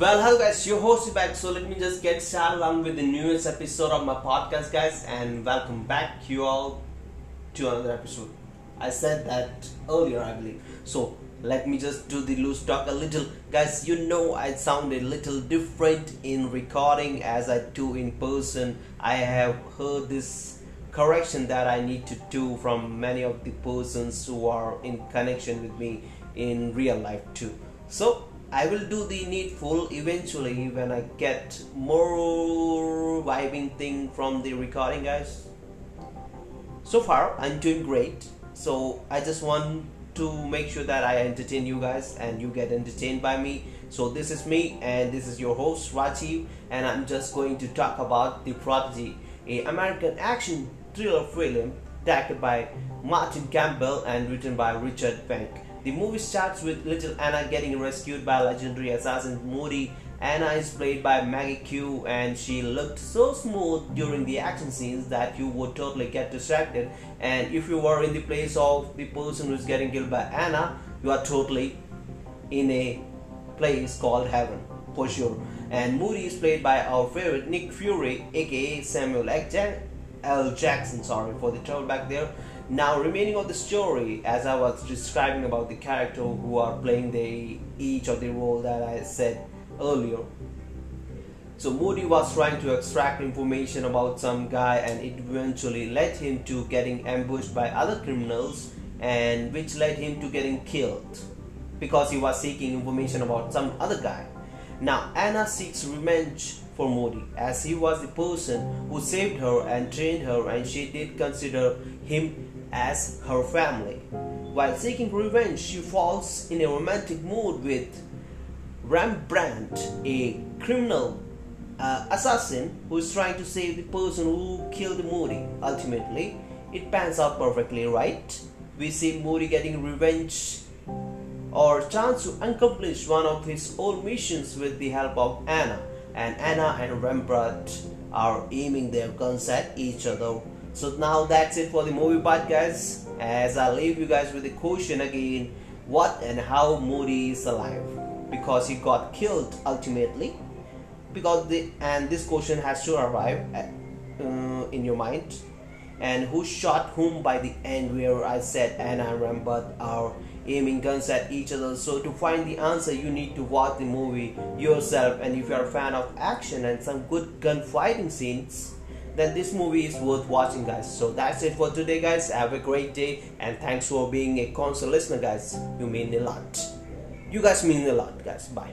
Well, hello guys, your host is back. So let me just get started on with the newest episode of my podcast, guys, and welcome back you all to another episode. I said that earlier, I believe. So let me just do the loose talk a little, guys. You know I sound a little different in recording as I do in person. I have heard this correction that I need to do from many of the persons who are in connection with me in real life too. So I will do the needful eventually when I get more vibing thing from the recording guys. So far I'm doing great. So I just want to make sure that I entertain you guys and you get entertained by me. So this is me and this is your host Rajiv and I'm just going to talk about The Protege, a American action thriller film directed by Martin Campbell and written by Richard Wenk. The movie starts with little Anna getting rescued by legendary assassin Moody. Anna is played by Maggie Q and she looked so smooth during the action scenes that you would totally get distracted. And if you were in the place of the person who's getting killed by Anna, you are totally in a place called heaven for sure. And Moody is played by our favorite Nick Fury, aka Samuel L. Jackson. Sorry for the trouble back there now, remaining of the story, as I was describing about the character who are playing the each of the role that I said earlier. So Moody was trying to extract information about some guy, and it eventually led him to getting ambushed by other criminals, and which led him to getting killed because he was seeking information about some other guy. Now Anna seeks revenge for Moody as he was the person who saved her and trained her, and she did consider him as her family. While seeking revenge, she falls in a romantic mood with Rembrandt, a criminal uh, assassin who is trying to save the person who killed Moody. Ultimately, it pans out perfectly right. We see Moody getting revenge or chance to accomplish one of his old missions with the help of Anna. And Anna and Rembrandt are aiming their guns at each other so now that's it for the movie guys. As I leave you guys with the question again, what and how Moody is alive? Because he got killed ultimately. Because the and this question has to arrive at, uh, in your mind. And who shot whom by the end where I said and I remember are aiming guns at each other. So to find the answer you need to watch the movie yourself and if you're a fan of action and some good gunfighting scenes then this movie is worth watching guys. So that's it for today guys. Have a great day and thanks for being a constant listener guys. You mean a lot. You guys mean a lot guys. Bye